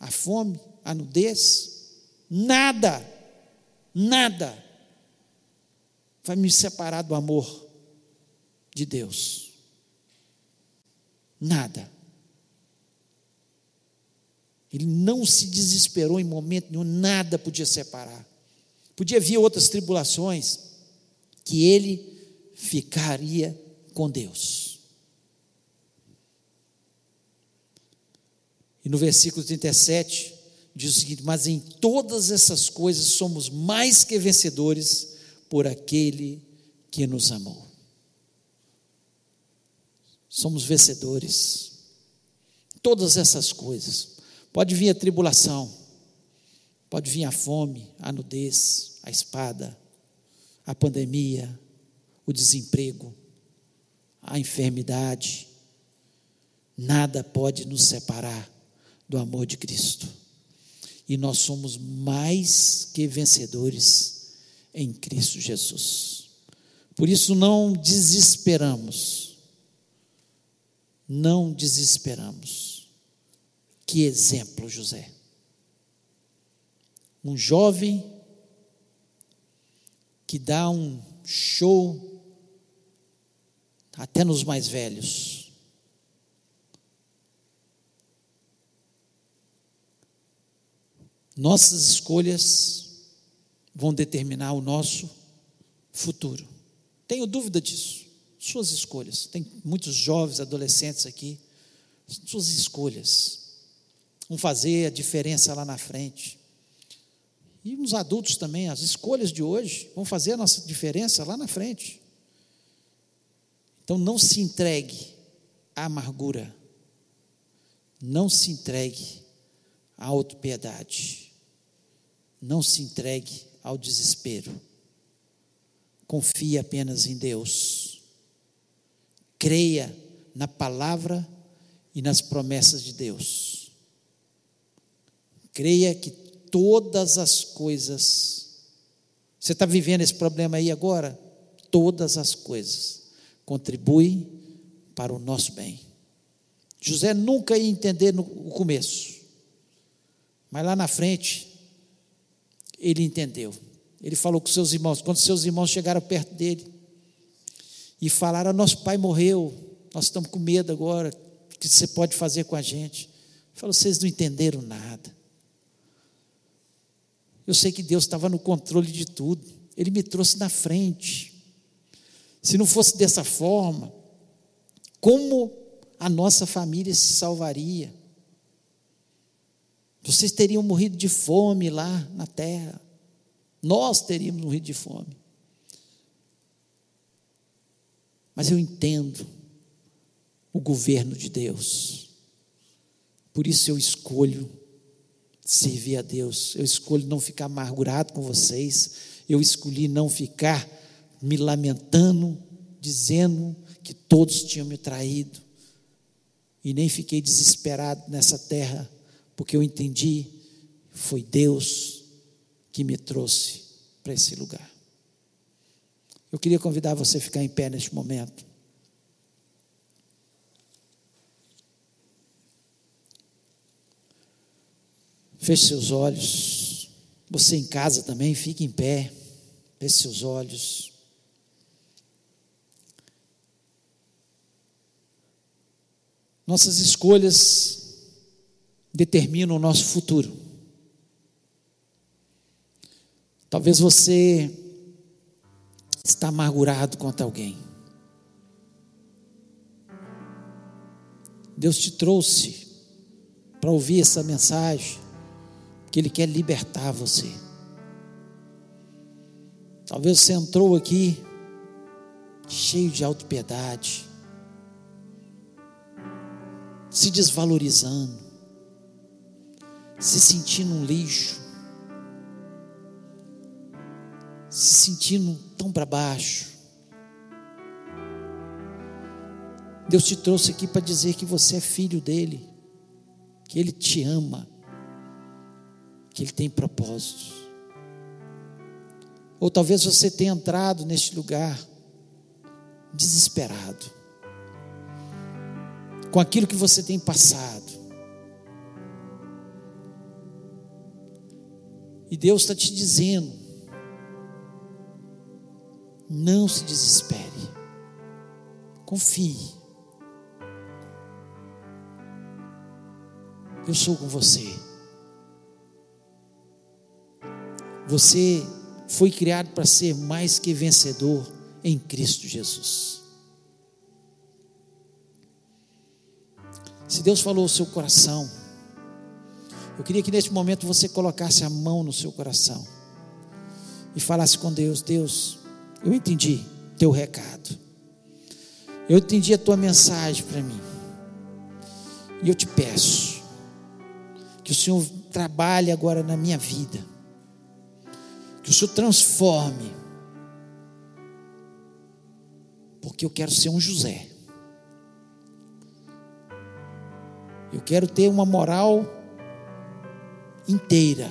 a fome, a nudez, nada, nada vai me separar do amor de Deus. Nada. Ele não se desesperou em momento nenhum, nada podia separar. Podia vir outras tribulações, que ele ficaria com Deus. E no versículo 37 diz o seguinte: Mas em todas essas coisas somos mais que vencedores por aquele que nos amou. Somos vencedores. Todas essas coisas. Pode vir a tribulação, pode vir a fome, a nudez, a espada, a pandemia, o desemprego, a enfermidade. Nada pode nos separar do amor de Cristo. E nós somos mais que vencedores em Cristo Jesus. Por isso não desesperamos. Não desesperamos. Que exemplo, José. Um jovem que dá um show até nos mais velhos. Nossas escolhas vão determinar o nosso futuro. Tenho dúvida disso. Suas escolhas. Tem muitos jovens, adolescentes aqui. Suas escolhas vão fazer a diferença lá na frente. E os adultos também, as escolhas de hoje vão fazer a nossa diferença lá na frente. Então não se entregue à amargura. Não se entregue à autopiedade. Não se entregue ao desespero. Confie apenas em Deus. Creia na palavra e nas promessas de Deus. Creia que todas as coisas, você está vivendo esse problema aí agora? Todas as coisas contribuem para o nosso bem. José nunca ia entender no começo, mas lá na frente, ele entendeu. Ele falou com seus irmãos, quando seus irmãos chegaram perto dele e falaram: Nosso pai morreu, nós estamos com medo agora, o que você pode fazer com a gente? Ele falou: Vocês não entenderam nada. Eu sei que Deus estava no controle de tudo. Ele me trouxe na frente. Se não fosse dessa forma, como a nossa família se salvaria? Vocês teriam morrido de fome lá na terra. Nós teríamos morrido de fome. Mas eu entendo o governo de Deus. Por isso eu escolho servir a Deus. Eu escolho não ficar amargurado com vocês. Eu escolhi não ficar me lamentando, dizendo que todos tinham me traído. E nem fiquei desesperado nessa terra, porque eu entendi foi Deus que me trouxe para esse lugar. Eu queria convidar você a ficar em pé neste momento. Feche seus olhos. Você em casa também, fique em pé. Feche seus olhos. Nossas escolhas determinam o nosso futuro. Talvez você está amargurado contra alguém. Deus te trouxe para ouvir essa mensagem que Ele quer libertar você. Talvez você entrou aqui cheio de autopiedade, se desvalorizando, se sentindo um lixo, se sentindo tão para baixo. Deus te trouxe aqui para dizer que você é filho dele, que ele te ama, que ele tem propósitos. Ou talvez você tenha entrado neste lugar desesperado com aquilo que você tem passado. E Deus está te dizendo: não se desespere, confie. Eu sou com você. Você foi criado para ser mais que vencedor em Cristo Jesus. Se Deus falou o seu coração, eu queria que neste momento você colocasse a mão no seu coração e falasse com Deus: Deus, eu entendi teu recado, eu entendi a tua mensagem para mim, e eu te peço, que o Senhor trabalhe agora na minha vida, que o Senhor transforme, porque eu quero ser um José, eu quero ter uma moral inteira,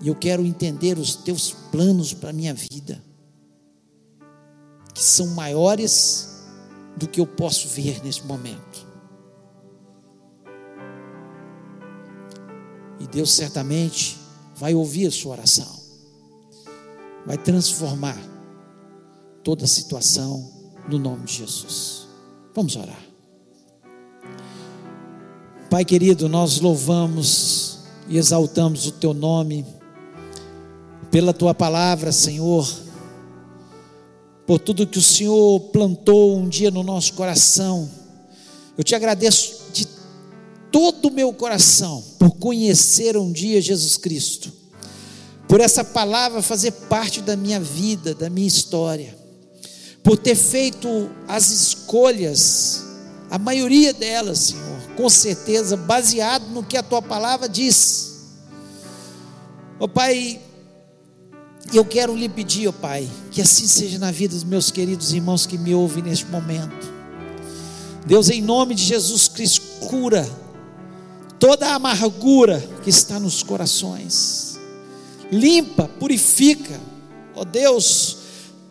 e eu quero entender os teus planos para a minha vida, que são maiores do que eu posso ver nesse momento. E Deus certamente vai ouvir a sua oração, vai transformar toda a situação no nome de Jesus. Vamos orar. Pai querido, nós louvamos e exaltamos o teu nome, pela tua palavra, Senhor, por tudo que o Senhor plantou um dia no nosso coração. Eu te agradeço todo o meu coração por conhecer um dia Jesus Cristo, por essa palavra fazer parte da minha vida, da minha história, por ter feito as escolhas, a maioria delas, Senhor, com certeza, baseado no que a tua palavra diz. Ó oh, Pai, eu quero lhe pedir, ó oh, Pai, que assim seja na vida dos meus queridos irmãos que me ouvem neste momento. Deus, em nome de Jesus Cristo, cura toda a amargura que está nos corações. Limpa, purifica, ó Deus,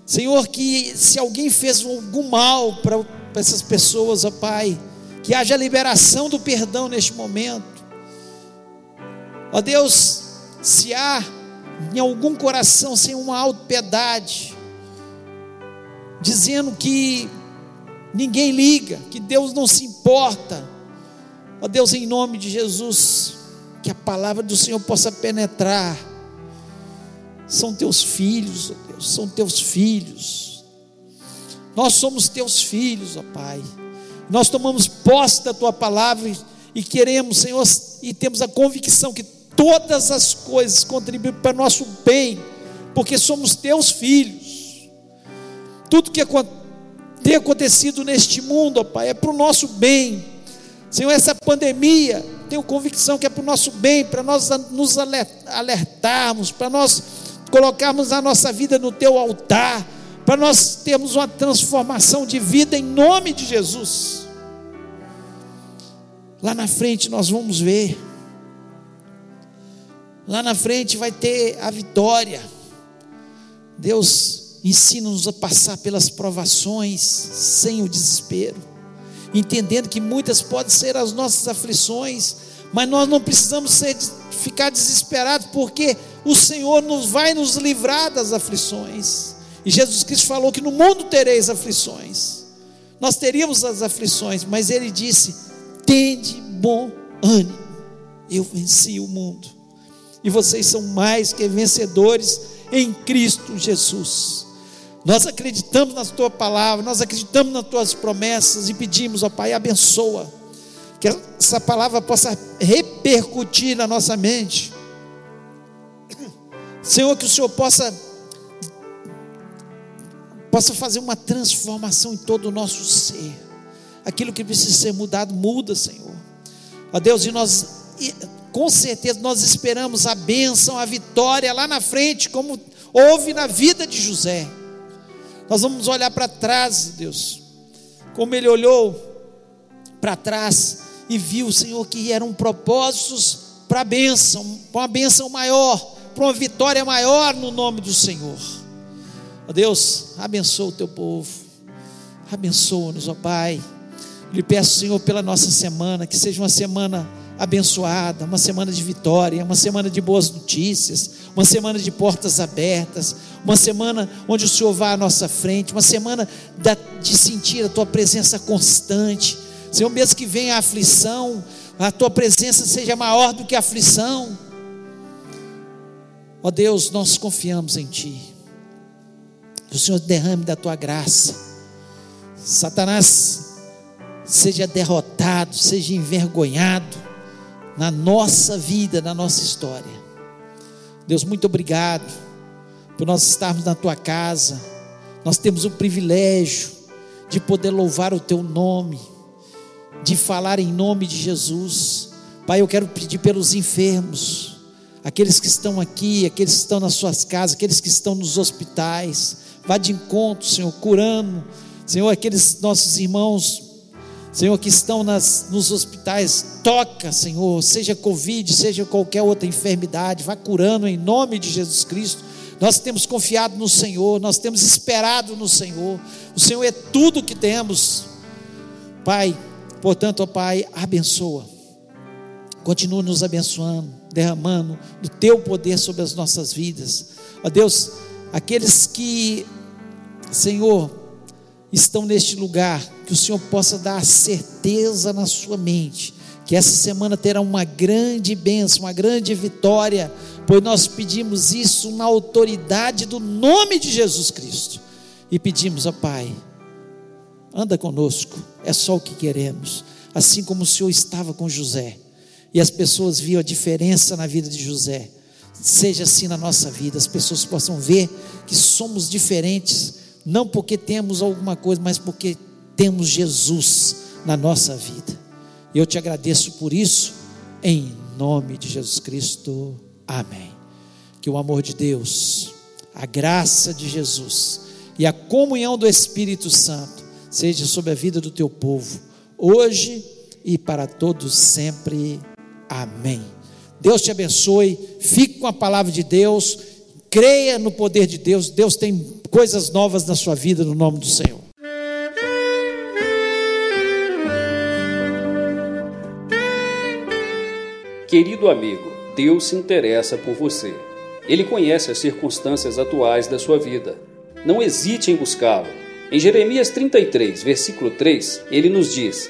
Senhor, que se alguém fez algum mal para essas pessoas, ó Pai, que haja liberação do perdão neste momento. Ó Deus, se há em algum coração sem uma autopiedade, dizendo que ninguém liga, que Deus não se importa, Ó Deus, em nome de Jesus, que a palavra do Senhor possa penetrar. São teus filhos, ó Deus, são teus filhos. Nós somos teus filhos, ó Pai. Nós tomamos posse da tua palavra e queremos, Senhor, e temos a convicção que todas as coisas contribuem para o nosso bem, porque somos teus filhos. Tudo que tem acontecido neste mundo, ó Pai, é para o nosso bem Senhor, essa pandemia, tenho convicção que é para o nosso bem, para nós nos alertarmos, para nós colocarmos a nossa vida no teu altar, para nós termos uma transformação de vida em nome de Jesus. Lá na frente nós vamos ver. Lá na frente vai ter a vitória. Deus ensina-nos a passar pelas provações sem o desespero entendendo que muitas podem ser as nossas aflições, mas nós não precisamos ser, ficar desesperados, porque o Senhor nos vai nos livrar das aflições. E Jesus Cristo falou que no mundo tereis aflições. Nós teríamos as aflições, mas Ele disse: tende bom ânimo, eu venci o mundo. E vocês são mais que vencedores em Cristo Jesus. Nós acreditamos na tua palavra, nós acreditamos nas tuas promessas e pedimos, ó Pai, abençoa, que essa palavra possa repercutir na nossa mente, Senhor, que o Senhor possa possa fazer uma transformação em todo o nosso ser. Aquilo que precisa ser mudado, muda, Senhor. Ó Deus, e nós e, com certeza nós esperamos a bênção, a vitória lá na frente, como houve na vida de José. Nós vamos olhar para trás, Deus, como ele olhou para trás e viu, Senhor, que eram propósitos para a bênção, para uma bênção maior, para uma vitória maior no nome do Senhor. Ó Deus, abençoa o teu povo, abençoa-nos, ó Pai. Lhe peço, Senhor, pela nossa semana, que seja uma semana abençoada, uma semana de vitória, uma semana de boas notícias, uma semana de portas abertas, uma semana onde o Senhor vá à nossa frente, uma semana de sentir a tua presença constante. Senhor, mesmo que venha a aflição, a tua presença seja maior do que a aflição. Ó Deus, nós confiamos em Ti. Que o Senhor derrame da tua graça. Satanás seja derrotado, seja envergonhado na nossa vida, na nossa história. Deus, muito obrigado por nós estarmos na tua casa. Nós temos o privilégio de poder louvar o teu nome, de falar em nome de Jesus. Pai, eu quero pedir pelos enfermos, aqueles que estão aqui, aqueles que estão nas suas casas, aqueles que estão nos hospitais. Vá de encontro, Senhor, curando, Senhor, aqueles nossos irmãos Senhor, que estão nas, nos hospitais, toca, Senhor, seja Covid, seja qualquer outra enfermidade, vá curando em nome de Jesus Cristo. Nós temos confiado no Senhor, nós temos esperado no Senhor. O Senhor é tudo que temos. Pai, portanto, ó Pai, abençoa. Continua nos abençoando, derramando o teu poder sobre as nossas vidas. Ó Deus, aqueles que, Senhor, estão neste lugar, que o Senhor possa dar a certeza na sua mente, que essa semana terá uma grande bênção, uma grande vitória, pois nós pedimos isso na autoridade do nome de Jesus Cristo. E pedimos, ó Pai, anda conosco, é só o que queremos, assim como o Senhor estava com José, e as pessoas viam a diferença na vida de José. Seja assim na nossa vida, as pessoas possam ver que somos diferentes não porque temos alguma coisa, mas porque temos Jesus na nossa vida. E eu te agradeço por isso, em nome de Jesus Cristo. Amém. Que o amor de Deus, a graça de Jesus e a comunhão do Espírito Santo seja sobre a vida do teu povo, hoje e para todos sempre. Amém. Deus te abençoe. Fique com a palavra de Deus. Creia no poder de Deus. Deus tem coisas novas na sua vida no nome do Senhor. Querido amigo, Deus se interessa por você. Ele conhece as circunstâncias atuais da sua vida. Não hesite em buscá-lo. Em Jeremias 33, versículo 3, ele nos diz: